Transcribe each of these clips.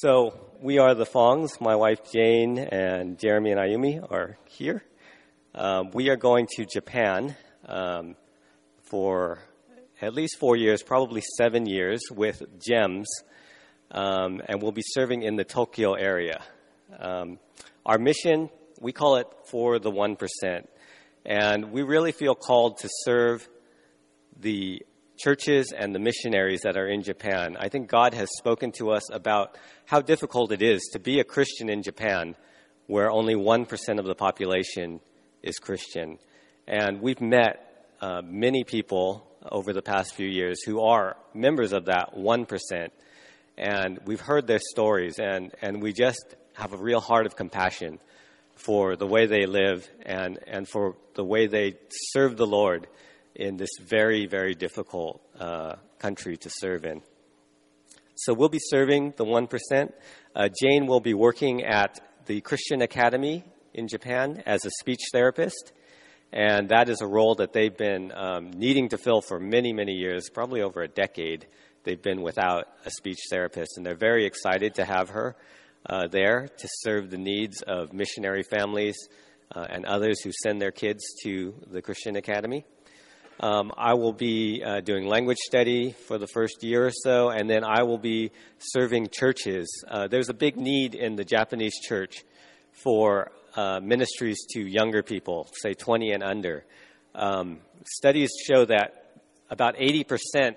So we are the Fongs. My wife Jane and Jeremy and Ayumi are here. Um, we are going to Japan um, for at least four years, probably seven years, with GEMS, um, and we'll be serving in the Tokyo area. Um, our mission, we call it for the 1%, and we really feel called to serve the churches and the missionaries that are in Japan. I think God has spoken to us about how difficult it is to be a Christian in Japan, where only 1% of the population is Christian. And we've met uh, many people over the past few years who are members of that 1%. And we've heard their stories, and, and we just have a real heart of compassion for the way they live and, and for the way they serve the Lord in this very, very difficult uh, country to serve in. So we'll be serving the 1%. Uh, Jane will be working at the Christian Academy in Japan as a speech therapist. And that is a role that they've been um, needing to fill for many, many years, probably over a decade. They've been without a speech therapist, and they're very excited to have her uh, there to serve the needs of missionary families uh, and others who send their kids to the Christian Academy. Um, I will be uh, doing language study for the first year or so, and then I will be serving churches. Uh, there's a big need in the Japanese church for uh, ministries to younger people, say 20 and under. Um, studies show that about 80%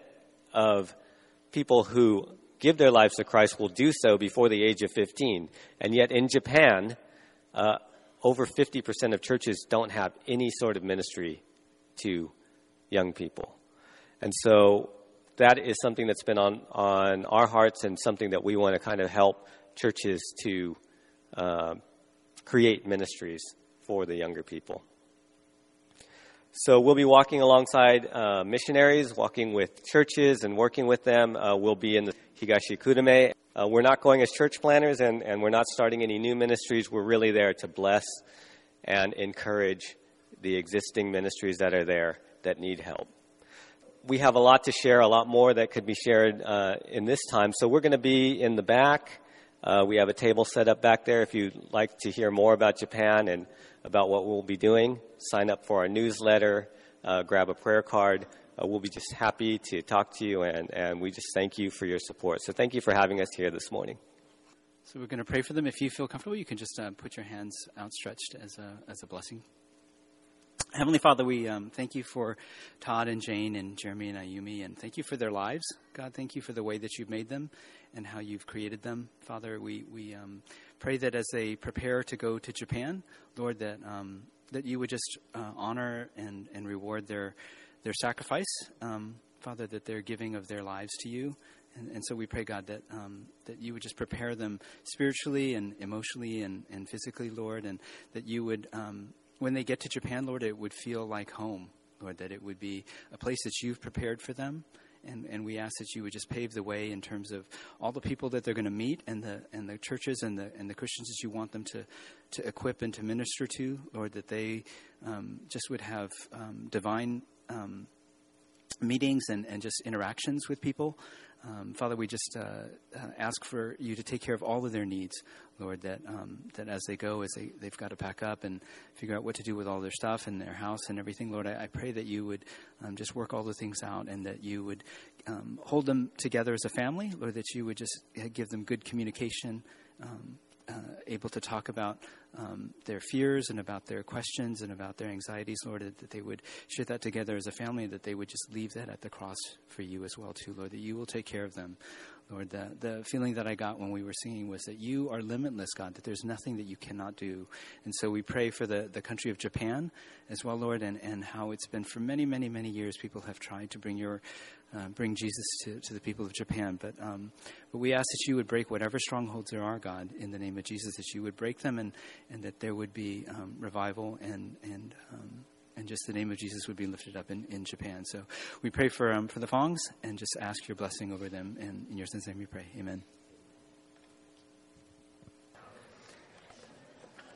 of people who give their lives to Christ will do so before the age of 15. And yet in Japan, uh, over 50% of churches don't have any sort of ministry to young people. And so that is something that's been on, on our hearts and something that we want to kind of help churches to uh, create ministries for the younger people. So we'll be walking alongside uh, missionaries, walking with churches and working with them. Uh, we'll be in the Higashi Kurume. Uh, we're not going as church planters and, and we're not starting any new ministries. We're really there to bless and encourage the existing ministries that are there that need help. We have a lot to share, a lot more that could be shared uh, in this time. So we're going to be in the back. Uh, we have a table set up back there if you'd like to hear more about Japan and about what we'll be doing. Sign up for our newsletter, uh, grab a prayer card. Uh, we'll be just happy to talk to you, and, and we just thank you for your support. So thank you for having us here this morning. So we're going to pray for them. If you feel comfortable, you can just uh, put your hands outstretched as a, as a blessing. Heavenly Father, we um, thank you for Todd and Jane and Jeremy and Ayumi, and thank you for their lives. God, thank you for the way that you've made them and how you've created them. Father, we, we um, pray that as they prepare to go to Japan, Lord, that, um, that you would just uh, honor and, and reward their, their sacrifice. Um, Father, that they're giving of their lives to you. And, and so we pray, God, that, um, that you would just prepare them spiritually and emotionally and, and physically, Lord, and that you would um, when they get to Japan, Lord, it would feel like home, Lord, that it would be a place that you've prepared for them. And, and we ask that you would just pave the way in terms of all the people that they're going to meet and the, and the churches and the, and the Christians that you want them to, to equip and to minister to, Lord, that they um, just would have um, divine um, meetings and, and just interactions with people. Um, Father, we just uh, uh, ask for you to take care of all of their needs, Lord. That um, that as they go, as they they've got to pack up and figure out what to do with all their stuff and their house and everything, Lord. I, I pray that you would um, just work all the things out and that you would um, hold them together as a family, Lord. That you would just uh, give them good communication. Uh, able to talk about um, their fears and about their questions and about their anxieties, Lord, that, that, they would share that together as a family, that they would just leave that at the cross for you as well, too, Lord, that you will take care of them. Lord, the, the feeling that I got when we were singing was that you are limitless, God, that there's nothing that you cannot do. And so we pray for the, the country of Japan as well, Lord, and, and how it's been for many, many, many years people have tried to bring your uh, bring Jesus to, to the people of Japan. But, um, but we ask that you would break whatever strongholds there are, God, in the name of Jesus, that you would break them and, and that there would be um, revival and, and, um, and just the name of Jesus would be lifted up in, in Japan. So we pray for, um, for the Fongs and just ask your blessing over them. And in your son's name we pray. Amen.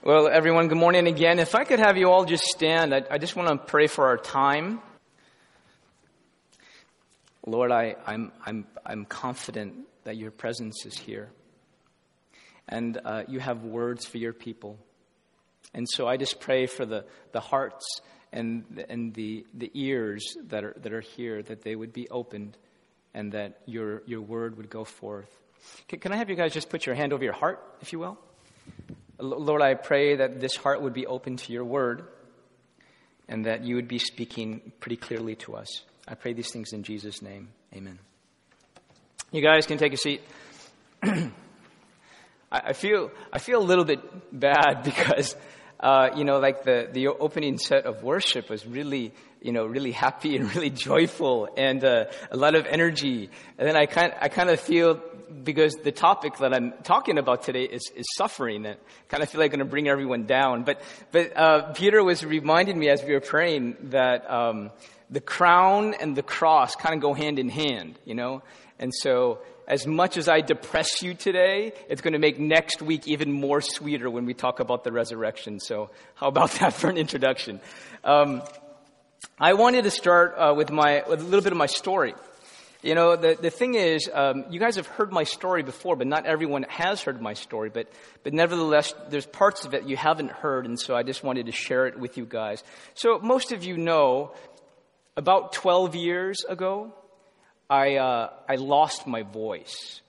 Well, everyone, good morning again. If I could have you all just stand, I, I just want to pray for our time. Lord, I, I'm, I'm, I'm confident that your presence is here. and uh, you have words for your people. And so I just pray for the, the hearts and, and the, the ears that are, that are here, that they would be opened and that your, your word would go forth. Can, can I have you guys just put your hand over your heart, if you will? Lord, I pray that this heart would be open to your word and that you would be speaking pretty clearly to us. I pray these things in Jesus' name. Amen. You guys can take a seat. I feel I feel a little bit bad because uh, you know, like the, the opening set of worship was really, you know, really happy and really joyful and uh, a lot of energy. And then I kind, I kind of feel because the topic that I'm talking about today is, is suffering and kind of feel like I'm going to bring everyone down. But, but uh, Peter was reminding me as we were praying that um, the crown and the cross kind of go hand in hand, you know? And so as much as I depress you today, it's going to make next week even more sweeter when we talk about the resurrection. So, how about that for an introduction? Um, I wanted to start uh, with my with a little bit of my story. You know, the, the thing is, um, you guys have heard my story before, but not everyone has heard my story. But, but nevertheless, there's parts of it you haven't heard, and so I just wanted to share it with you guys. So, most of you know, about 12 years ago, I, uh, I lost my voice.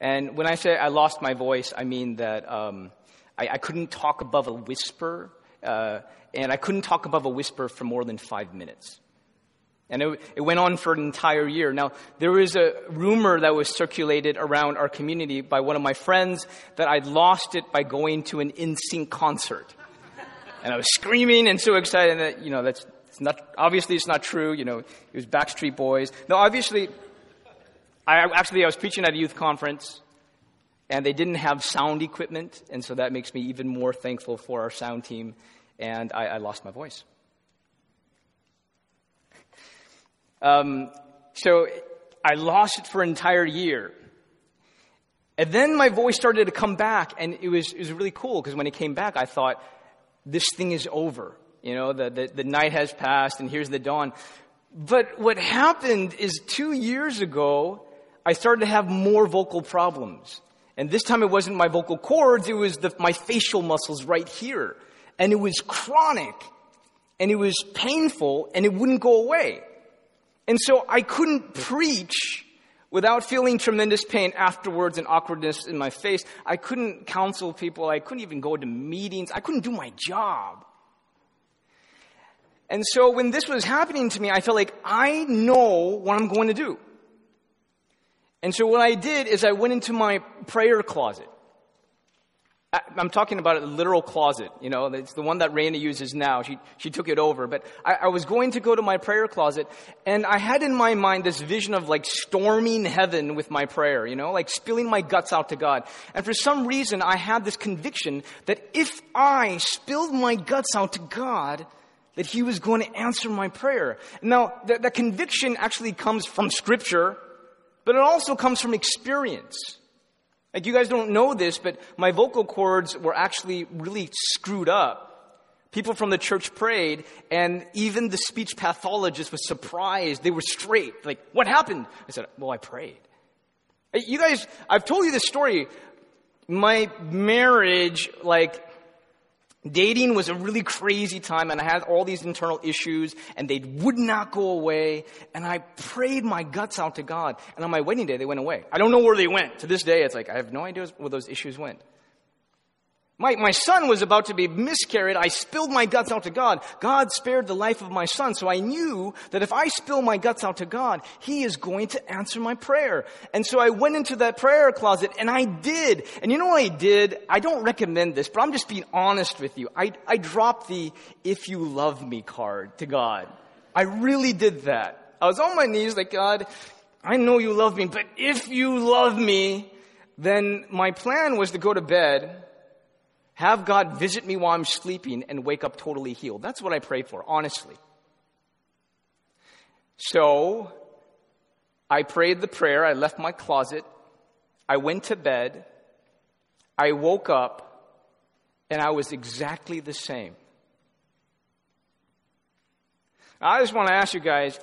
And when I say I lost my voice, I mean that um, I, I, couldn't talk above a whisper, uh, and I couldn't talk above a whisper for more than five minutes. And it, it, went on for an entire year. Now, there was a rumor that was circulated around our community by one of my friends that I'd lost it by going to an NSYNC concert. And I was screaming and so excited that, you know, that's, it's not, obviously it's not true. You know, it was Backstreet Boys. No, obviously, I actually, I was preaching at a youth conference and they didn't have sound equipment. And so that makes me even more thankful for our sound team. And I, I lost my voice. Um, so I lost it for an entire year. And then my voice started to come back, and it was, it was really cool because when it came back, I thought, this thing is over. You know, the, the, the night has passed and here's the dawn. But what happened is two years ago, I started to have more vocal problems. And this time it wasn't my vocal cords, it was the, my facial muscles right here. And it was chronic. And it was painful and it wouldn't go away. And so I couldn't preach without feeling tremendous pain afterwards and awkwardness in my face. I couldn't counsel people. I couldn't even go to meetings. I couldn't do my job. And so when this was happening to me, I felt like I know what I'm going to do. And so what I did is I went into my prayer closet. I'm talking about a literal closet, you know, it's the one that Raina uses now. She, she took it over. But I, I was going to go to my prayer closet, and I had in my mind this vision of like storming heaven with my prayer, you know, like spilling my guts out to God. And for some reason, I had this conviction that if I spilled my guts out to God, that he was going to answer my prayer. Now, that, that conviction actually comes from scripture, but it also comes from experience. Like you guys don't know this, but my vocal cords were actually really screwed up. People from the church prayed, and even the speech pathologist was surprised. They were straight. Like, what happened? I said, well, I prayed. You guys, I've told you this story. My marriage, like, Dating was a really crazy time and I had all these internal issues and they would not go away. And I prayed my guts out to God. And on my wedding day, they went away. I don't know where they went. To this day, it's like, I have no idea where those issues went. My, my son was about to be miscarried. I spilled my guts out to God. God spared the life of my son. So I knew that if I spill my guts out to God, He is going to answer my prayer. And so I went into that prayer closet and I did. And you know what I did? I don't recommend this, but I'm just being honest with you. I, I dropped the if you love me card to God. I really did that. I was on my knees like, God, I know you love me, but if you love me, then my plan was to go to bed have God visit me while I'm sleeping and wake up totally healed. That's what I pray for, honestly. So, I prayed the prayer. I left my closet. I went to bed. I woke up and I was exactly the same. I just want to ask you guys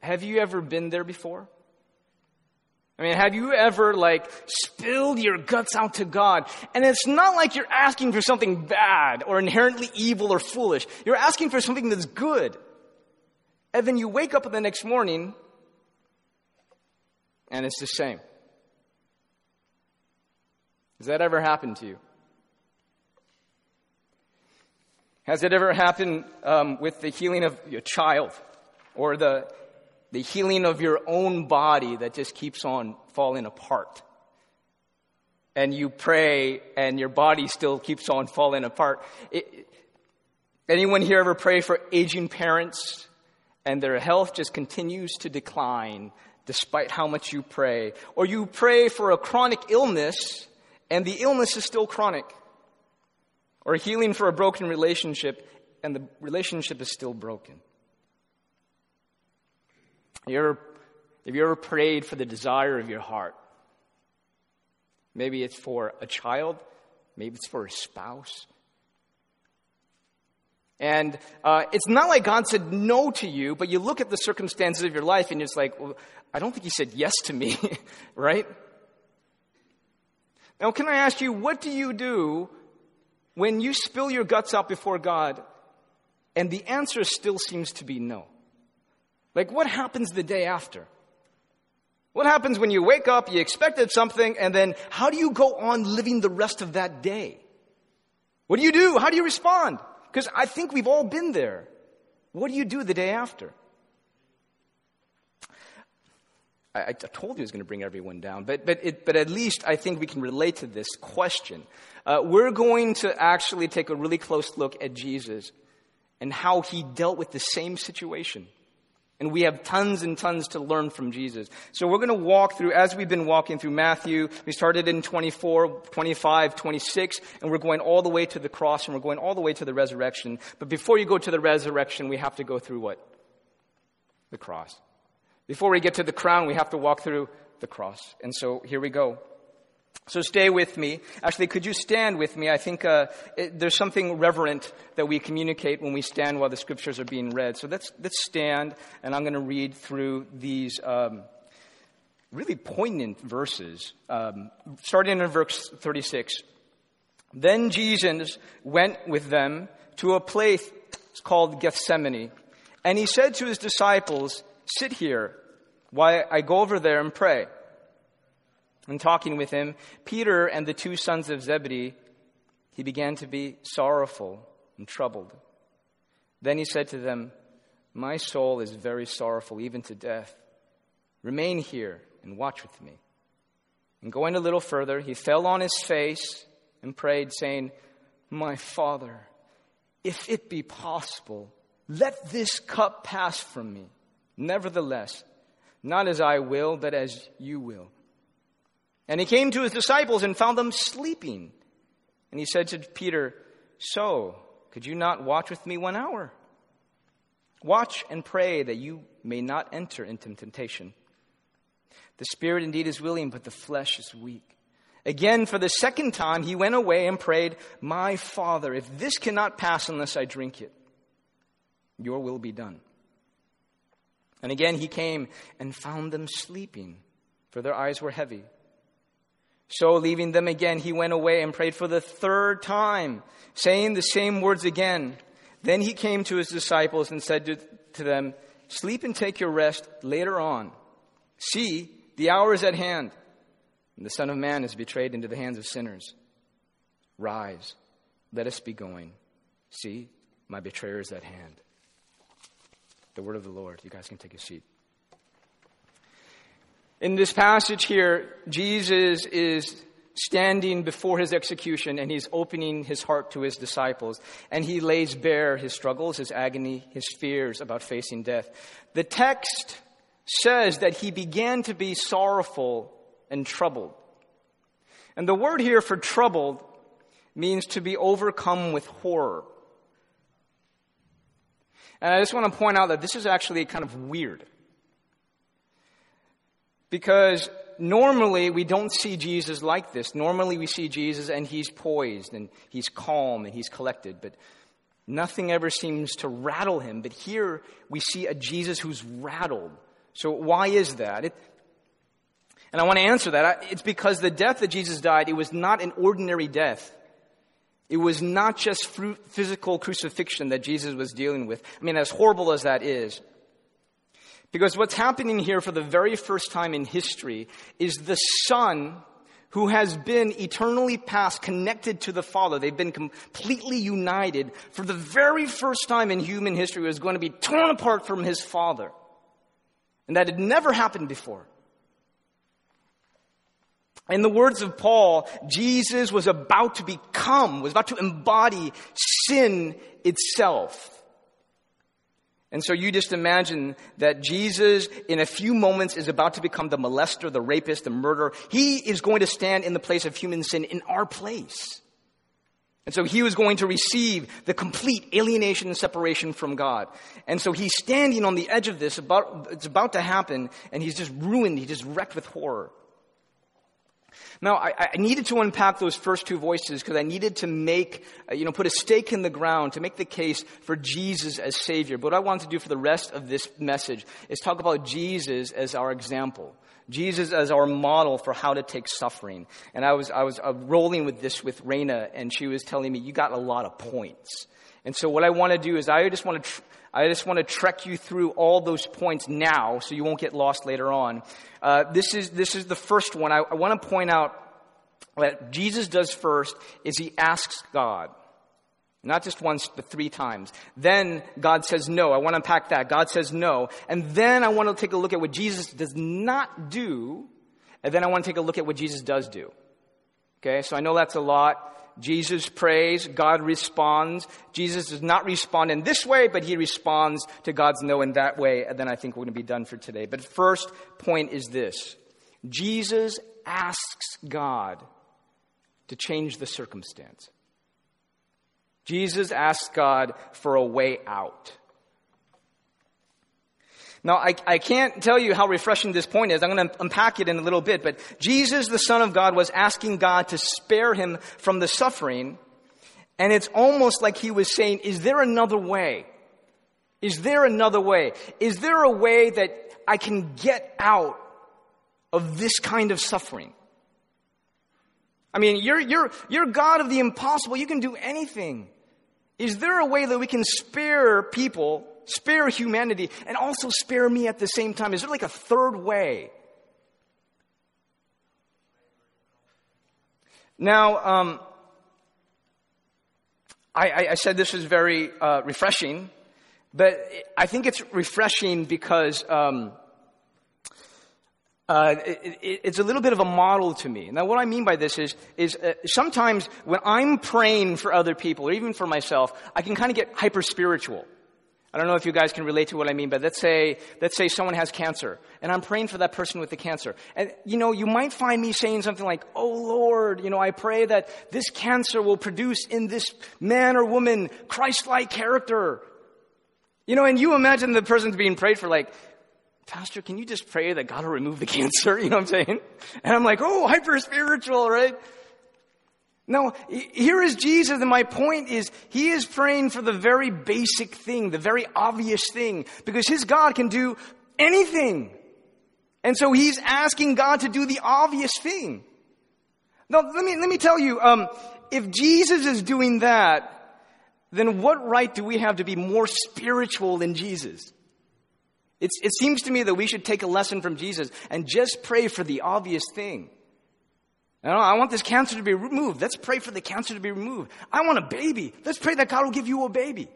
have you ever been there before? I mean, have you ever like spilled your guts out to God? And it's not like you're asking for something bad or inherently evil or foolish. You're asking for something that's good. And then you wake up the next morning and it's the same. Has that ever happened to you? Has it ever happened um, with the healing of your child or the the healing of your own body that just keeps on falling apart. And you pray and your body still keeps on falling apart. It, anyone here ever pray for aging parents and their health just continues to decline despite how much you pray? Or you pray for a chronic illness and the illness is still chronic? Or healing for a broken relationship and the relationship is still broken? You ever, have you ever prayed for the desire of your heart? Maybe it's for a child, maybe it's for a spouse. And uh, it's not like God said no to you, but you look at the circumstances of your life and it's like, well, I don't think He said yes to me, right? Now, can I ask you, what do you do when you spill your guts out before God and the answer still seems to be no? Like, what happens the day after? What happens when you wake up, you expected something, and then how do you go on living the rest of that day? What do you do? How do you respond? Because I think we've all been there. What do you do the day after? I, I told you I was going to bring everyone down, but, but, it, but at least I think we can relate to this question. Uh, we're going to actually take a really close look at Jesus and how he dealt with the same situation. And we have tons and tons to learn from Jesus. So we're going to walk through, as we've been walking through Matthew, we started in 24, 25, 26, and we're going all the way to the cross and we're going all the way to the resurrection. But before you go to the resurrection, we have to go through what? The cross. Before we get to the crown, we have to walk through the cross. And so here we go. So stay with me. Actually, could you stand with me? I think uh, it, there's something reverent that we communicate when we stand while the scriptures are being read. So let's, let's stand, and I'm going to read through these um, really poignant verses, um, starting in verse 36. Then Jesus went with them to a place called Gethsemane, and he said to his disciples, Sit here while I go over there and pray. And talking with him, Peter and the two sons of Zebedee, he began to be sorrowful and troubled. Then he said to them, My soul is very sorrowful, even to death. Remain here and watch with me. And going a little further, he fell on his face and prayed, saying, My Father, if it be possible, let this cup pass from me. Nevertheless, not as I will, but as you will. And he came to his disciples and found them sleeping. And he said to Peter, So, could you not watch with me one hour? Watch and pray that you may not enter into temptation. The spirit indeed is willing, but the flesh is weak. Again, for the second time, he went away and prayed, My Father, if this cannot pass unless I drink it, your will be done. And again, he came and found them sleeping, for their eyes were heavy. So, leaving them again, he went away and prayed for the third time, saying the same words again. Then he came to his disciples and said to, to them, Sleep and take your rest later on. See, the hour is at hand, and the Son of Man is betrayed into the hands of sinners. Rise, let us be going. See, my betrayer is at hand. The word of the Lord. You guys can take a seat. In this passage here, Jesus is standing before his execution and he's opening his heart to his disciples. And he lays bare his struggles, his agony, his fears about facing death. The text says that he began to be sorrowful and troubled. And the word here for troubled means to be overcome with horror. And I just want to point out that this is actually kind of weird. Because normally we don't see Jesus like this. Normally we see Jesus and he's poised and he's calm and he's collected, but nothing ever seems to rattle him. But here we see a Jesus who's rattled. So why is that? It, And I want to answer that. It's because the death that Jesus died, it was not an ordinary death. It was not just physical crucifixion that Jesus was dealing with. I mean, as horrible as that is. Because what's happening here for the very first time in history is the Son who has been eternally past connected to the Father. They've been completely united. For the very first time in human history was going to be torn apart from his Father. And that had never happened before. In the words of Paul, Jesus was about to become, was about to embody sin itself. And so you just imagine that Jesus, in a few moments, is about to become the molester, the rapist, the murderer. He is going to stand in the place of human sin in our place. And so he was going to receive the complete alienation and separation from God. And so he's standing on the edge of this, about, it's about to happen, and he's just ruined, he's just wrecked with horror. Now, I, I, needed to unpack those first two voices because I needed to make, uh, you know, put a stake in the ground to make the case for Jesus as Savior. But what I want to do for the rest of this message is talk about Jesus as our example. Jesus as our model for how to take suffering. And I was, I was uh, rolling with this with Raina, and she was telling me, you got a lot of points. And so what I want to do is I just want to, tr- I just want to trek you through all those points now so you won't get lost later on. Uh, this, is, this is the first one. I, I want to point out what Jesus does first is he asks God. Not just once, but three times. Then God says no. I want to unpack that. God says no. And then I want to take a look at what Jesus does not do. And then I want to take a look at what Jesus does do. Okay, so I know that's a lot. Jesus prays, God responds. Jesus does not respond in this way, but he responds to God's no in that way, and then I think we're going to be done for today. But first point is this Jesus asks God to change the circumstance. Jesus asks God for a way out. Now, I, I can't tell you how refreshing this point is. I'm going to unpack it in a little bit, but Jesus, the Son of God, was asking God to spare him from the suffering, and it's almost like he was saying, Is there another way? Is there another way? Is there a way that I can get out of this kind of suffering? I mean, you're, you're, you're God of the impossible. You can do anything. Is there a way that we can spare people spare humanity, and also spare me at the same time? Is there like a third way? Now, um, I, I, said this is very uh, refreshing, but I think it's refreshing because um, uh, it, it, it's a little bit of a model to me. Now, what I mean by this is, is uh, sometimes when I'm praying for other people, or even for myself, I can kind of get hyper spiritual. I don't know if you guys can relate to what I mean, but let's say, let's say someone has cancer, and I'm praying for that person with the cancer. And, you know, you might find me saying something like, Oh Lord, you know, I pray that this cancer will produce in this man or woman Christ-like character. You know, and you imagine the person's being prayed for like, Pastor, can you just pray that God will remove the cancer? You know what I'm saying? And I'm like, oh, hyper spiritual, right? No, here is Jesus, and my point is, he is praying for the very basic thing, the very obvious thing, because his God can do anything. And so he's asking God to do the obvious thing. Now, let me, let me tell you, um, if Jesus is doing that, then what right do we have to be more spiritual than Jesus? It's, it seems to me that we should take a lesson from Jesus and just pray for the obvious thing. I want this cancer to be removed. Let's pray for the cancer to be removed. I want a baby. Let's pray that God will give you a baby.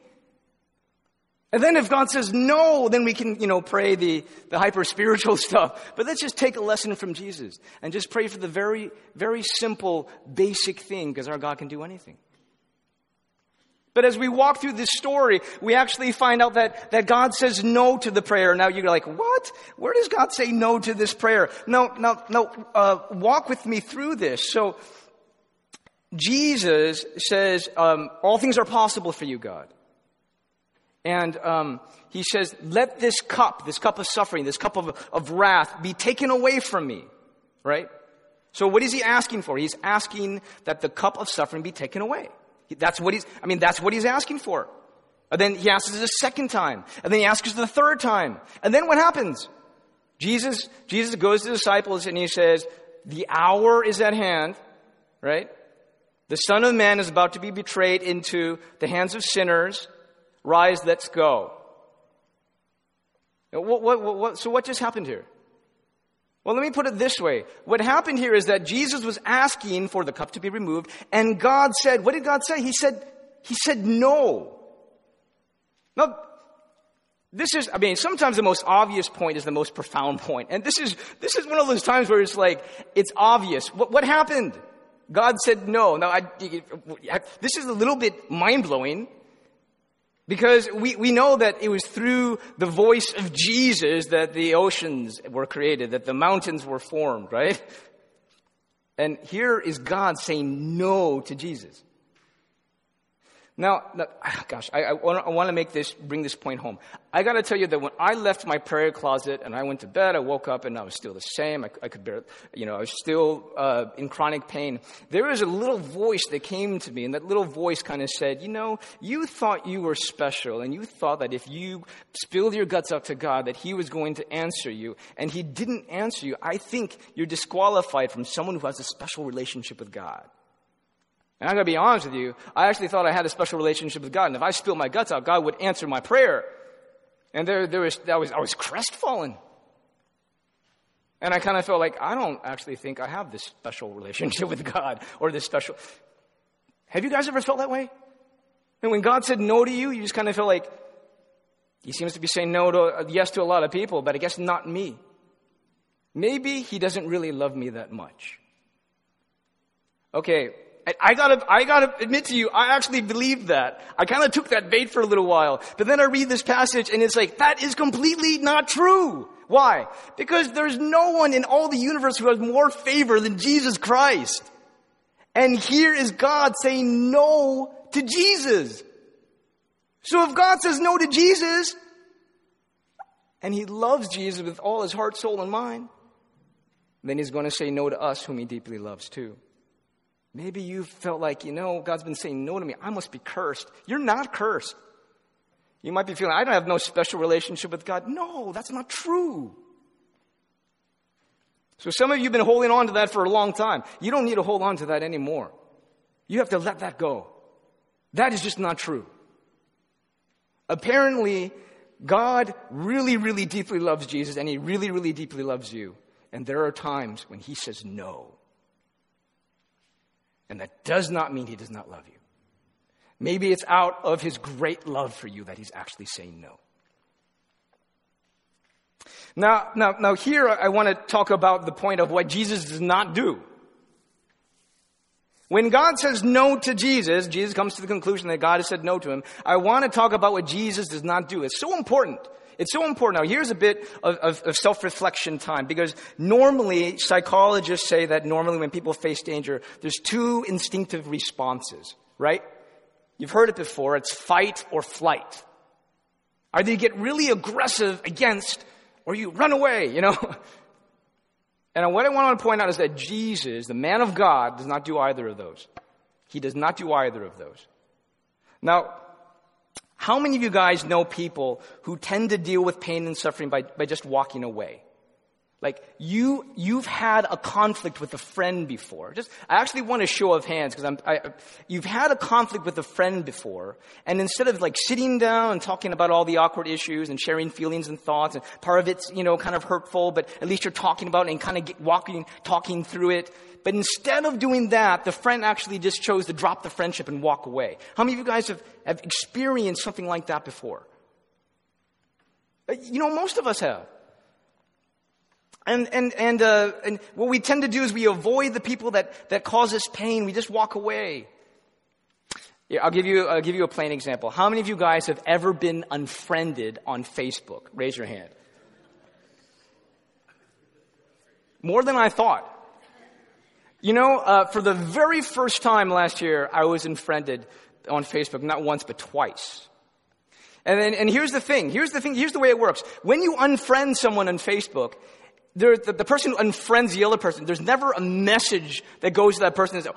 And then if God says no, then we can, you know, pray the, the hyper spiritual stuff. But let's just take a lesson from Jesus and just pray for the very, very simple, basic thing because our God can do anything. But as we walk through this story, we actually find out that, that God says no to the prayer. Now you're like, what? Where does God say no to this prayer? No, no, no, uh, walk with me through this. So, Jesus says, um, all things are possible for you, God. And um, he says, let this cup, this cup of suffering, this cup of, of wrath be taken away from me. Right? So what is he asking for? He's asking that the cup of suffering be taken away. That's what he's, I mean, that's what he's asking for. And then he asks it a second time. And then he asks it the third time. And then what happens? Jesus, Jesus goes to the disciples and he says, the hour is at hand, right? The Son of Man is about to be betrayed into the hands of sinners. Rise, let's go. What, what, what, so what just happened here? Well, let me put it this way. What happened here is that Jesus was asking for the cup to be removed, and God said, what did God say? He said, He said no. Now, this is, I mean, sometimes the most obvious point is the most profound point. And this is, this is one of those times where it's like, it's obvious. What, what happened? God said no. Now, I, this is a little bit mind blowing because we, we know that it was through the voice of Jesus that the oceans were created, that the mountains were formed, right? And here is God saying no to Jesus. Now, gosh, I, I want to make this, bring this point home. I got to tell you that when I left my prayer closet and I went to bed, I woke up and I was still the same. I, I could bear, you know, I was still uh, in chronic pain. There was a little voice that came to me, and that little voice kind of said, "You know, you thought you were special, and you thought that if you spilled your guts out to God, that He was going to answer you, and He didn't answer you. I think you're disqualified from someone who has a special relationship with God." And I'm going to be honest with you, I actually thought I had a special relationship with God. And if I spilled my guts out, God would answer my prayer. And there, there was, I was, I was crestfallen. And I kind of felt like, I don't actually think I have this special relationship with God or this special. Have you guys ever felt that way? And when God said no to you, you just kind of feel like, He seems to be saying no to, uh, yes to a lot of people, but I guess not me. Maybe He doesn't really love me that much. Okay, I gotta, I gotta admit to you, I actually believed that. I kind of took that bait for a little while. But then I read this passage and it's like, that is completely not true. Why? Because there's no one in all the universe who has more favor than Jesus Christ. And here is God saying no to Jesus. So if God says no to Jesus, and he loves Jesus with all his heart, soul, and mind, then he's going to say no to us whom he deeply loves too. Maybe you felt like, you know, God's been saying no to me. I must be cursed. You're not cursed. You might be feeling, I don't have no special relationship with God. No, that's not true. So some of you have been holding on to that for a long time. You don't need to hold on to that anymore. You have to let that go. That is just not true. Apparently, God really, really deeply loves Jesus and he really, really deeply loves you. And there are times when he says no. And that does not mean he does not love you. Maybe it's out of his great love for you that he's actually saying no. Now, now, now here I want to talk about the point of what Jesus does not do. When God says no to Jesus, Jesus comes to the conclusion that God has said no to him. I want to talk about what Jesus does not do. It's so important. It's so important. Now, here's a bit of, of, of self-reflection time because normally psychologists say that normally when people face danger, there's two instinctive responses, right? You've heard it before. It's fight or flight. Either you get really aggressive against or you run away, you know? And what I want to point out is that Jesus, the man of God, does not do either of those. He does not do either of those. Now, how many of you guys know people who tend to deal with pain and suffering by, by just walking away? Like you, you've had a conflict with a friend before. Just, I actually want a show of hands because I'm, I, you've had a conflict with a friend before, and instead of like sitting down and talking about all the awkward issues and sharing feelings and thoughts, and part of it's you know kind of hurtful, but at least you're talking about it and kind of get, walking, talking through it. But instead of doing that, the friend actually just chose to drop the friendship and walk away. How many of you guys have, have experienced something like that before? Uh, you know, most of us have. And, and, and, uh, and what we tend to do is we avoid the people that, that cause us pain. We just walk away. Yeah, I'll give you, I'll give you a plain example. How many of you guys have ever been unfriended on Facebook? Raise your hand. More than I thought. You know, uh, for the very first time last year, I was unfriended on Facebook, not once, but twice. And then, and here's the thing, here's the thing, here's the way it works. When you unfriend someone on Facebook, the, the, person who unfriends the other person, there's never a message that goes to that person and says,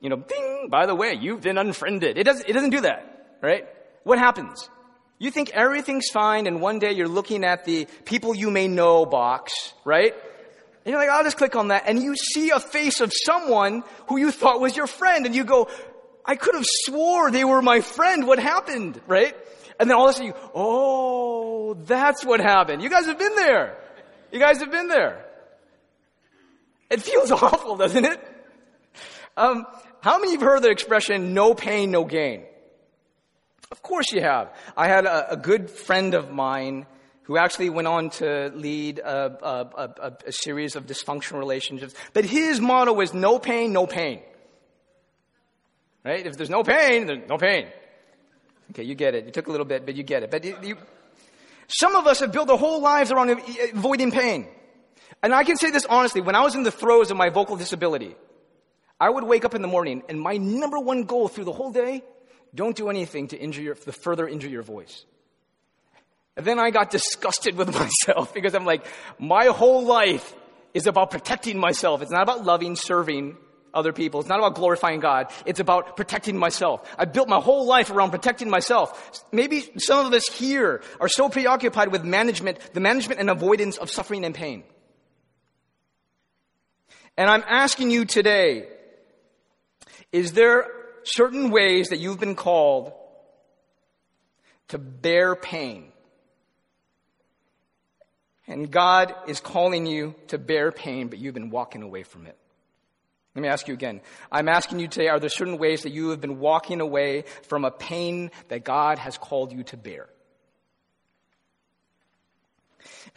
you know, ding, by the way, you've been unfriended. It doesn't, it doesn't do that, right? What happens? You think everything's fine, and one day you're looking at the people you may know box, right? And you're like, I'll just click on that, and you see a face of someone who you thought was your friend, and you go, I could have swore they were my friend. What happened, right? And then all of a sudden you, oh, that's what happened. You guys have been there. You guys have been there. It feels awful, doesn't it? Um, how many of you have heard the expression, no pain, no gain? Of course you have. I had a, a good friend of mine who actually went on to lead a, a, a, a, series of dysfunctional relationships. But his motto was no pain, no pain. Right? If there's no pain, there's no pain. Okay, you get it. You took a little bit, but you get it. But you, you, some of us have built our whole lives around avoiding pain. And I can say this honestly, when I was in the throes of my vocal disability, I would wake up in the morning and my number one goal through the whole day, don't do anything to injure your, to further injure your voice. And then I got disgusted with myself because I'm like, my whole life is about protecting myself. It's not about loving, serving other people. It's not about glorifying God. It's about protecting myself. I built my whole life around protecting myself. Maybe some of us here are so preoccupied with management, the management and avoidance of suffering and pain. And I'm asking you today, is there certain ways that you've been called to bear pain? And God is calling you to bear pain, but you've been walking away from it. Let me ask you again. I'm asking you today, are there certain ways that you have been walking away from a pain that God has called you to bear?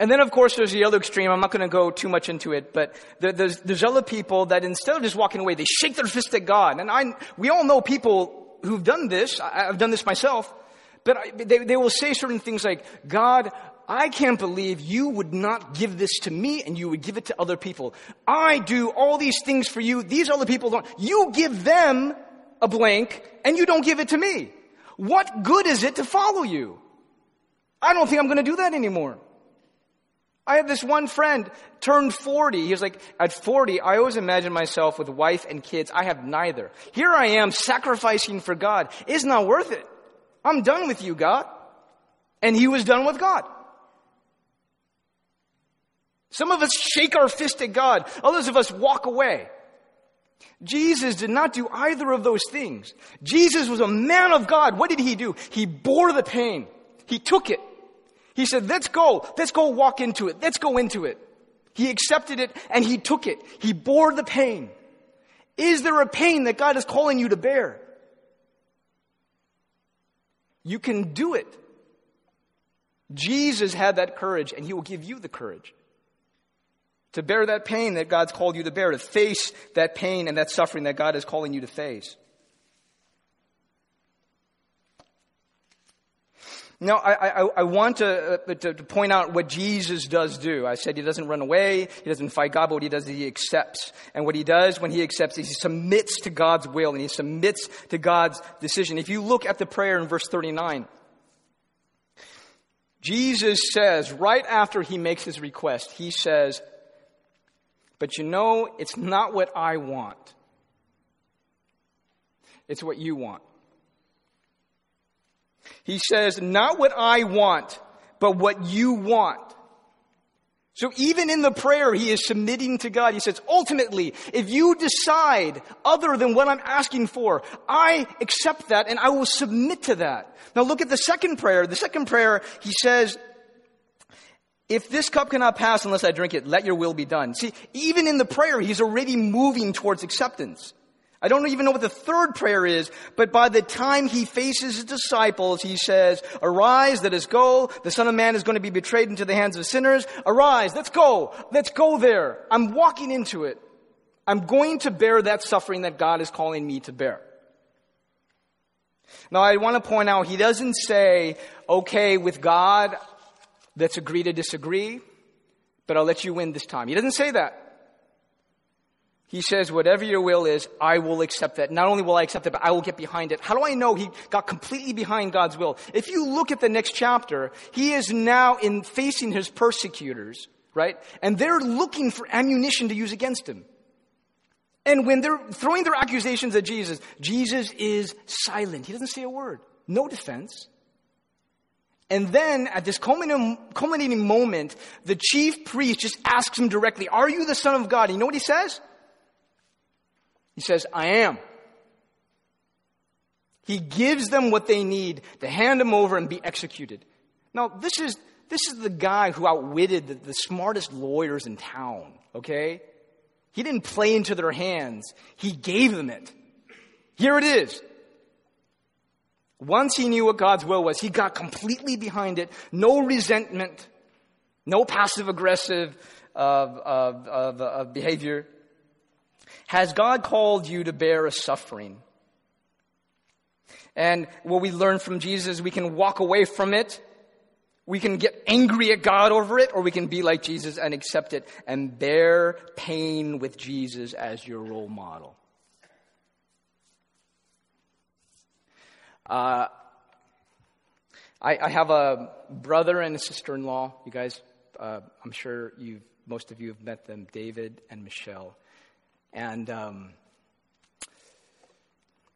And then, of course, there's the other extreme. I'm not going to go too much into it, but there's, there's other people that instead of just walking away, they shake their fist at God. And I, we all know people who've done this. I've done this myself. But they, they will say certain things like, God, I can't believe you would not give this to me and you would give it to other people. I do all these things for you. These other people don't. You give them a blank and you don't give it to me. What good is it to follow you? I don't think I'm going to do that anymore. I have this one friend turned 40. He was like, at 40, I always imagine myself with wife and kids. I have neither. Here I am sacrificing for God. It's not worth it. I'm done with you, God. And he was done with God. Some of us shake our fist at God. Others of us walk away. Jesus did not do either of those things. Jesus was a man of God. What did he do? He bore the pain. He took it. He said, let's go. Let's go walk into it. Let's go into it. He accepted it and he took it. He bore the pain. Is there a pain that God is calling you to bear? You can do it. Jesus had that courage and he will give you the courage to bear that pain that God's called you to bear, to face that pain and that suffering that God is calling you to face. Now, I, I, I want to, uh, to, to, point out what Jesus does do. I said he doesn't run away, he doesn't fight God, but what he does is he accepts. And what he does when he accepts is he submits to God's will and he submits to God's decision. If you look at the prayer in verse 39, Jesus says, right after he makes his request, he says, but you know, it's not what I want. It's what you want. He says, not what I want, but what you want. So even in the prayer, he is submitting to God. He says, ultimately, if you decide other than what I'm asking for, I accept that and I will submit to that. Now look at the second prayer. The second prayer, he says, if this cup cannot pass unless I drink it, let your will be done. See, even in the prayer, he's already moving towards acceptance. I don't even know what the third prayer is, but by the time he faces his disciples, he says, arise, let us go. The son of man is going to be betrayed into the hands of sinners. Arise, let's go. Let's go there. I'm walking into it. I'm going to bear that suffering that God is calling me to bear. Now I want to point out, he doesn't say, okay, with God, Let's agree to disagree, but I'll let you win this time. He doesn't say that. He says, whatever your will is, I will accept that. Not only will I accept it, but I will get behind it. How do I know he got completely behind God's will? If you look at the next chapter, he is now in facing his persecutors, right? And they're looking for ammunition to use against him. And when they're throwing their accusations at Jesus, Jesus is silent. He doesn't say a word. No defense. And then at this culminating, moment, the chief priest just asks him directly, Are you the Son of God? And you know what he says? He says, I am. He gives them what they need to hand him over and be executed. Now, this is, this is the guy who outwitted the, the smartest lawyers in town, okay? He didn't play into their hands. He gave them it. Here it is. Once he knew what God's will was, he got completely behind it. No resentment, no passive aggressive of, of, of, of behavior. Has God called you to bear a suffering? And what we learn from Jesus, we can walk away from it. We can get angry at God over it, or we can be like Jesus and accept it and bear pain with Jesus as your role model. Uh, I, I, have a brother and a sister-in-law. You guys, uh, I'm sure you, most of you have met them, David and Michelle, and um,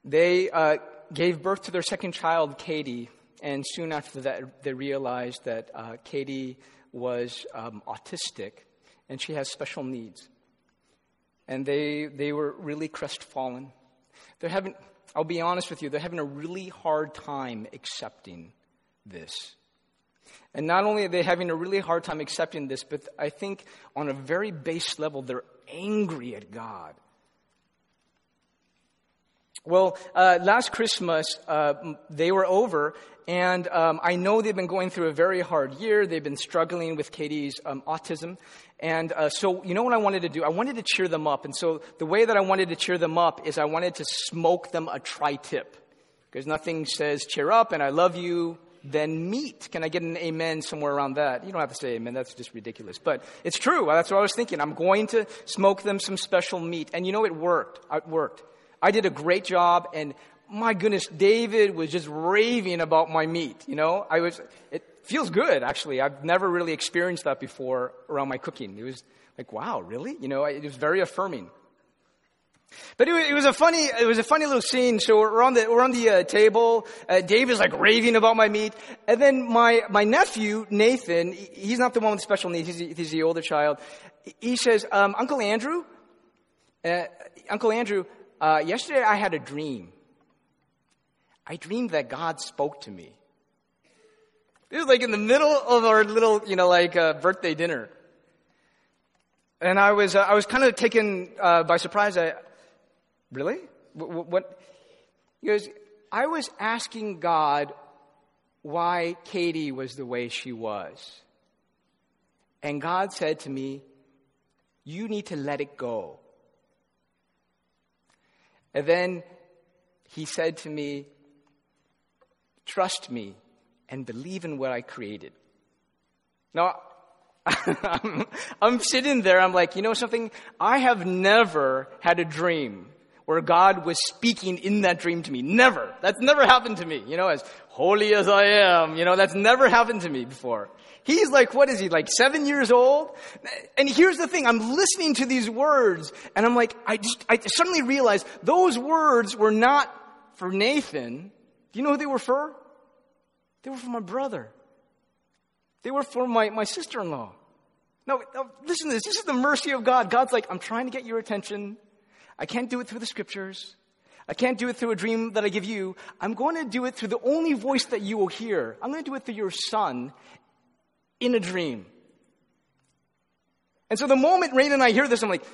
they uh, gave birth to their second child, Katie, and soon after that, they realized that uh, Katie was um, autistic and she has special needs. And they, they were really crestfallen. They're having, I'll be honest with you, they're having a really hard time accepting this. And not only are they having a really hard time accepting this, but I think on a very base level, they're angry at God. Well, uh, last Christmas, uh, they were over, and um, I know they've been going through a very hard year. They've been struggling with Katie's um, autism. And uh, so, you know what I wanted to do? I wanted to cheer them up. And so, the way that I wanted to cheer them up is I wanted to smoke them a tri tip. Because nothing says cheer up and I love you than meat. Can I get an amen somewhere around that? You don't have to say amen, that's just ridiculous. But it's true. That's what I was thinking. I'm going to smoke them some special meat. And you know, it worked. It worked. I did a great job, and my goodness, David was just raving about my meat. You know, I was, it feels good, actually. I've never really experienced that before around my cooking. It was like, wow, really? You know, it was very affirming. But it was, a funny, it was a funny little scene. So we're on the, we're on the uh, table. Uh, Dave is like raving about my meat. And then my, my nephew, Nathan, he's not the one with special needs. He's, he's the older child. He says, um, Uncle Andrew, uh, Uncle Andrew, uh, yesterday I had a dream. I dreamed that God spoke to me. It was like in the middle of our little, you know, like uh, birthday dinner. And I was, uh, I was kind of taken uh, by surprise. I, really? What, what? Goes, I was asking God why Katie was the way she was. And God said to me, You need to let it go. And then he said to me, Trust me and believe in what I created. Now, I'm, sitting there, I'm like, you know something? I have never had a dream where God was speaking in that dream to me. Never. That's never happened to me. You know, as holy as I am, you know, that's never happened to me before. He's like, what is he, like seven years old? And here's the thing, I'm listening to these words, and I'm like, I just, I suddenly realized those words were not for Nathan. Do you know who they were for? They were for my brother. They were for my, my sister in law. No, no, listen to this. This is the mercy of God. God's like, I'm trying to get your attention. I can't do it through the scriptures. I can't do it through a dream that I give you. I'm going to do it through the only voice that you will hear. I'm going to do it through your son in a dream. And so the moment Rain and I hear this, I'm like,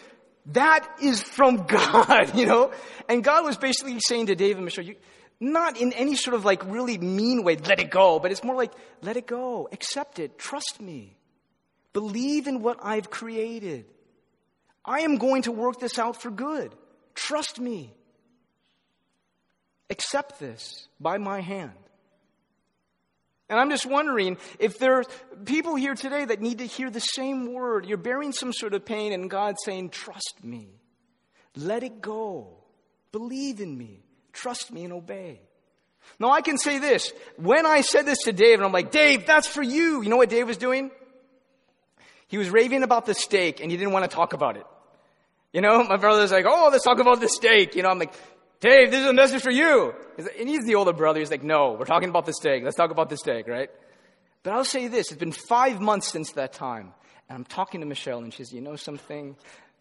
that is from God, you know? And God was basically saying to David and Michelle, you, not in any sort of like really mean way, let it go, but it's more like, let it go, accept it, trust me, believe in what I've created. I am going to work this out for good. Trust me. Accept this by my hand. And I'm just wondering if there are people here today that need to hear the same word. You're bearing some sort of pain, and God's saying, Trust me. Let it go. Believe in me. Trust me and obey. Now, I can say this. When I said this to Dave, and I'm like, Dave, that's for you. You know what Dave was doing? He was raving about the steak, and he didn't want to talk about it. You know, my brother's like, oh, let's talk about the steak. You know, I'm like, Dave, this is a message for you. And he's the older brother. He's like, no, we're talking about the steak. Let's talk about the steak, right? But I'll say this it's been five months since that time. And I'm talking to Michelle, and she says, You know something?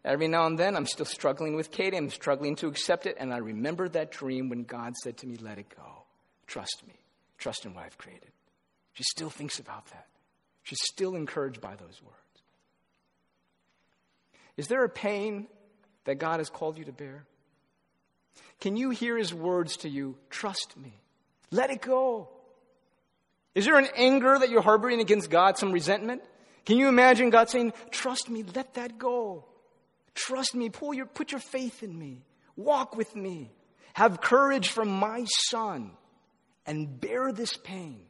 Every now and then, I'm still struggling with Katie. I'm struggling to accept it. And I remember that dream when God said to me, Let it go. Trust me. Trust in what I've created. She still thinks about that. She's still encouraged by those words. Is there a pain that God has called you to bear? Can you hear his words to you? Trust me. Let it go. Is there an anger that you're harboring against God, some resentment? Can you imagine God saying, Trust me, let that go? Trust me, pull your, put your faith in me, walk with me, have courage from my son, and bear this pain.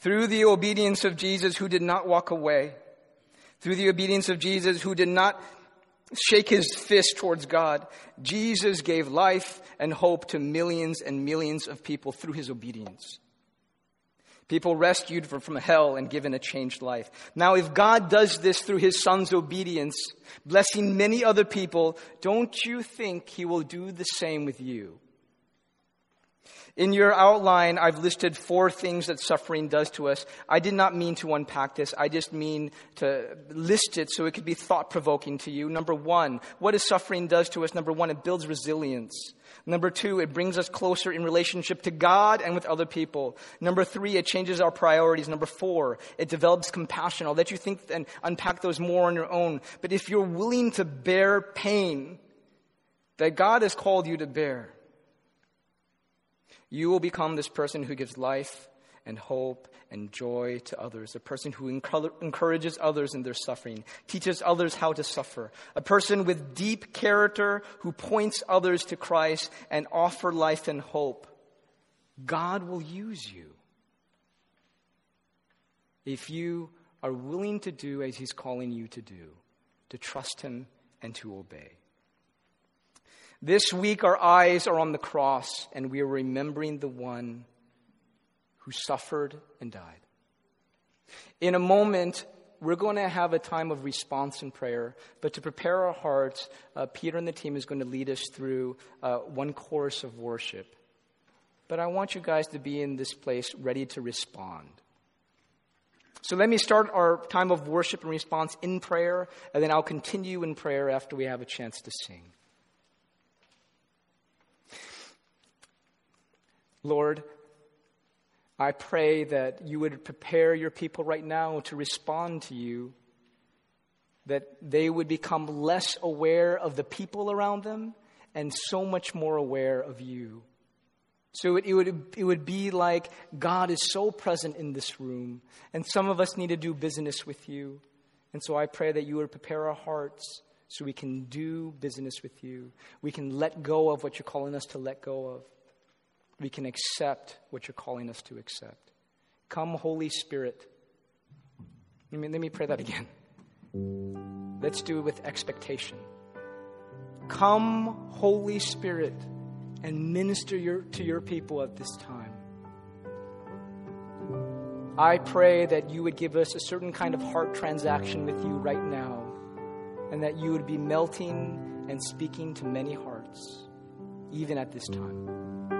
Through the obedience of Jesus, who did not walk away, through the obedience of Jesus, who did not shake his fist towards God, Jesus gave life and hope to millions and millions of people through his obedience. People rescued from hell and given a changed life. Now, if God does this through his son's obedience, blessing many other people, don't you think he will do the same with you? In your outline, I've listed four things that suffering does to us. I did not mean to unpack this. I just mean to list it so it could be thought provoking to you. Number one, what does suffering does to us? Number one, it builds resilience. Number two, it brings us closer in relationship to God and with other people. Number three, it changes our priorities. Number four, it develops compassion. I'll let you think and unpack those more on your own. But if you're willing to bear pain that God has called you to bear, you will become this person who gives life and hope and joy to others, a person who encourages others in their suffering, teaches others how to suffer, a person with deep character who points others to Christ and offer life and hope. God will use you if you are willing to do as He's calling you to do, to trust Him and to obey. This week, our eyes are on the cross, and we are remembering the one who suffered and died. In a moment, we're going to have a time of response and prayer, but to prepare our hearts, uh, Peter and the team is going to lead us through uh, one chorus of worship. But I want you guys to be in this place ready to respond. So let me start our time of worship and response in prayer, and then I'll continue in prayer after we have a chance to sing. Lord, I pray that you would prepare your people right now to respond to you, that they would become less aware of the people around them and so much more aware of you. So it, it, would, it would be like God is so present in this room, and some of us need to do business with you. And so I pray that you would prepare our hearts so we can do business with you. We can let go of what you're calling us to let go of we can accept what you're calling us to accept. Come, Holy Spirit. Let me, let me pray that again. Let's do it with expectation. Come, Holy Spirit, and minister your, to your people at this time. I pray that you would give us a certain kind of heart transaction with you right now, and that you would be melting and speaking to many hearts, even at this time.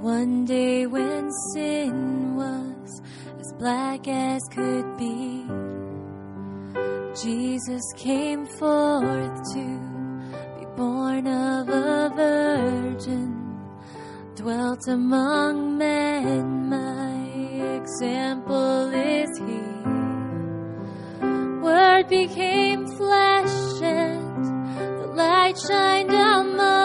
One day when sin was as black as could be, Jesus came forth to be born of a virgin, dwelt among men. My example is He. Word became flesh and the light shined among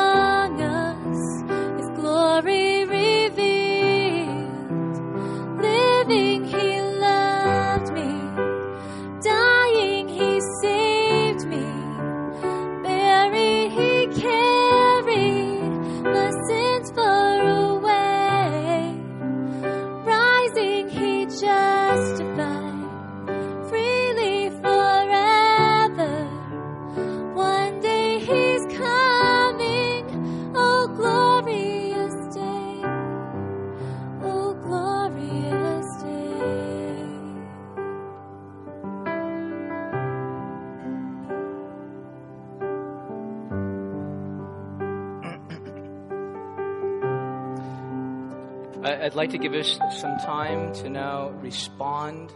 I'd like to give us some time to now respond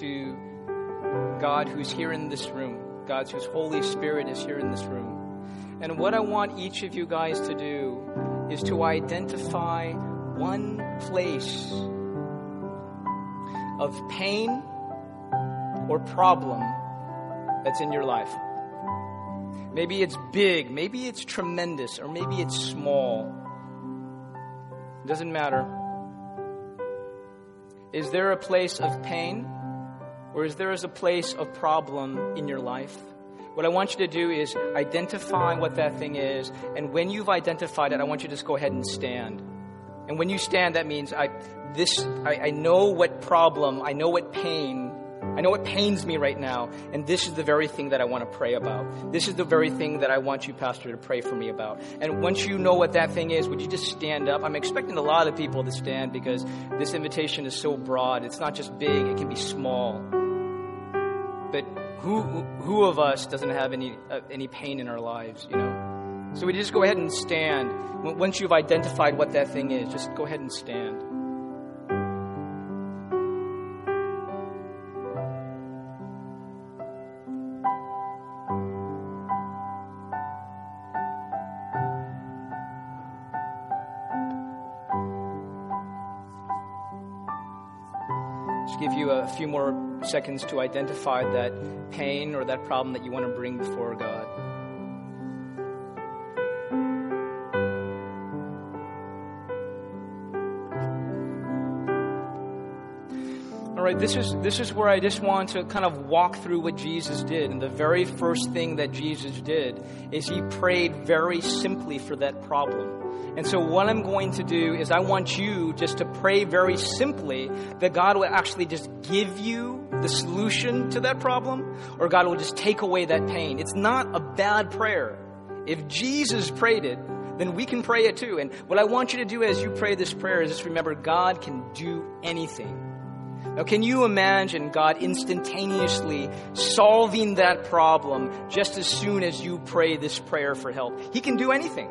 to God who's here in this room, God whose Holy Spirit is here in this room. And what I want each of you guys to do is to identify one place of pain or problem that's in your life. Maybe it's big, maybe it's tremendous, or maybe it's small. It Doesn't matter. Is there a place of pain or is there a place of problem in your life? What I want you to do is identify what that thing is, and when you've identified it, I want you to just go ahead and stand. And when you stand, that means I this I, I know what problem, I know what pain, I know it pains me right now, and this is the very thing that I want to pray about. This is the very thing that I want you, Pastor, to pray for me about. And once you know what that thing is, would you just stand up? I'm expecting a lot of people to stand because this invitation is so broad. It's not just big, it can be small. But who who of us doesn't have any uh, any pain in our lives, you know? So we just go ahead and stand. Once you've identified what that thing is, just go ahead and stand. Few more seconds to identify that pain or that problem that you want to bring before God. All right, this is this is where I just want to kind of walk through what Jesus did. And the very first thing that Jesus did is he prayed very simply for that problem. And so, what I'm going to do is, I want you just to pray very simply that God will actually just give you the solution to that problem, or God will just take away that pain. It's not a bad prayer. If Jesus prayed it, then we can pray it too. And what I want you to do as you pray this prayer is just remember God can do anything. Now, can you imagine God instantaneously solving that problem just as soon as you pray this prayer for help? He can do anything.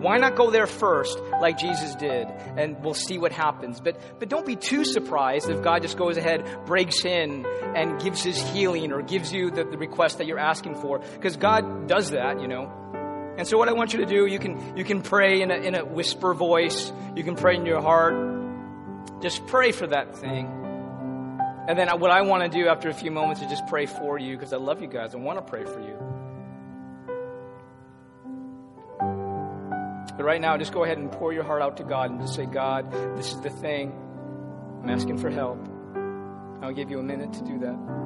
Why not go there first, like Jesus did, and we'll see what happens? But, but don't be too surprised if God just goes ahead, breaks in, and gives his healing or gives you the, the request that you're asking for, because God does that, you know. And so, what I want you to do, you can, you can pray in a, in a whisper voice, you can pray in your heart. Just pray for that thing. And then, what I want to do after a few moments is just pray for you, because I love you guys. I want to pray for you. But right now, just go ahead and pour your heart out to God and just say, God, this is the thing. I'm asking for help. I'll give you a minute to do that.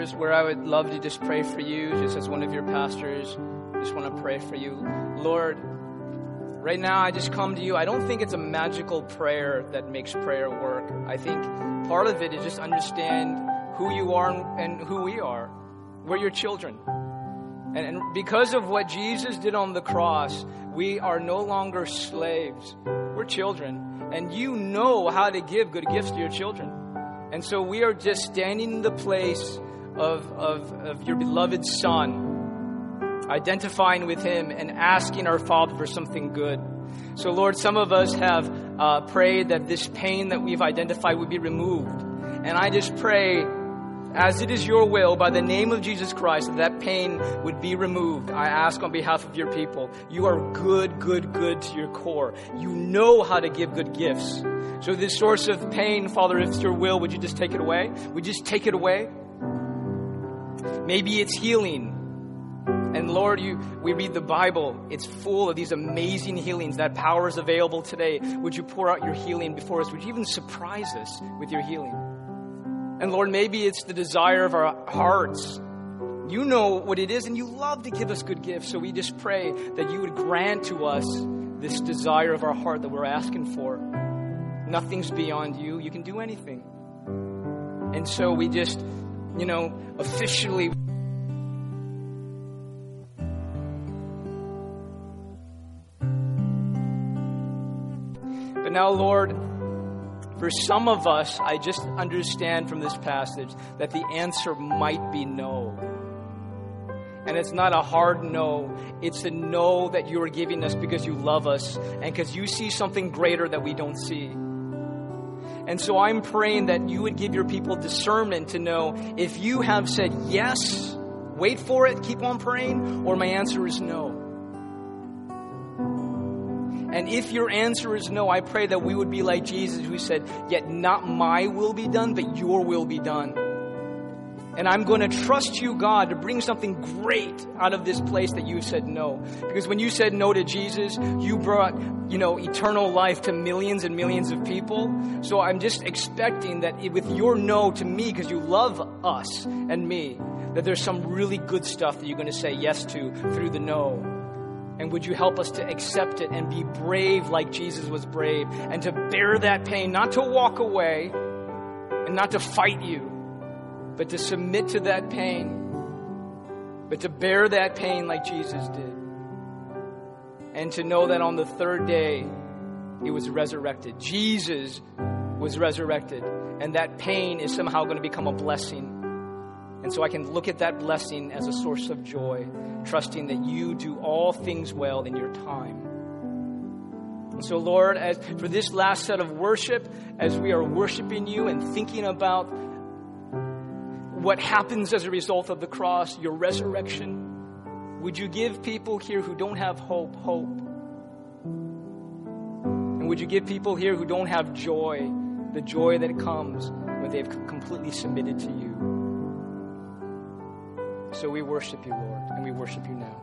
Where I would love to just pray for you, just as one of your pastors. Just want to pray for you. Lord, right now I just come to you. I don't think it's a magical prayer that makes prayer work. I think part of it is just understand who you are and who we are. We're your children. And because of what Jesus did on the cross, we are no longer slaves. We're children. And you know how to give good gifts to your children. And so we are just standing in the place of, of, of your beloved Son, identifying with Him and asking our Father for something good. So, Lord, some of us have uh, prayed that this pain that we've identified would be removed. And I just pray as it is your will, by the name of Jesus Christ, that, that pain would be removed. I ask on behalf of your people. You are good, good, good to your core. You know how to give good gifts. So, this source of pain, Father, if it's your will, would you just take it away? Would you just take it away? Maybe it's healing. And Lord, you, we read the Bible. It's full of these amazing healings. That power is available today. Would you pour out your healing before us? Would you even surprise us with your healing? And Lord, maybe it's the desire of our hearts. You know what it is, and you love to give us good gifts. So we just pray that you would grant to us this desire of our heart that we're asking for. Nothing's beyond you. You can do anything. And so we just, you know, officially. But now, Lord, for some of us, I just understand from this passage that the answer might be no. And it's not a hard no, it's a no that you are giving us because you love us and because you see something greater that we don't see. And so I'm praying that you would give your people discernment to know if you have said yes, wait for it, keep on praying, or my answer is no. And if your answer is no, I pray that we would be like Jesus who said, Yet not my will be done, but your will be done. And I'm going to trust you, God, to bring something great out of this place that you said no. Because when you said no to Jesus, you brought, you know, eternal life to millions and millions of people. So I'm just expecting that with your no to me, because you love us and me, that there's some really good stuff that you're going to say yes to through the no. And would you help us to accept it and be brave like Jesus was brave and to bear that pain, not to walk away and not to fight you, but to submit to that pain, but to bear that pain like Jesus did. And to know that on the third day, he was resurrected. Jesus was resurrected. And that pain is somehow going to become a blessing. And so I can look at that blessing as a source of joy, trusting that you do all things well in your time. And so, Lord, as for this last set of worship, as we are worshiping you and thinking about what happens as a result of the cross, your resurrection, would you give people here who don't have hope, hope? And would you give people here who don't have joy, the joy that comes when they've completely submitted to you? So we worship you, Lord, and we worship you now.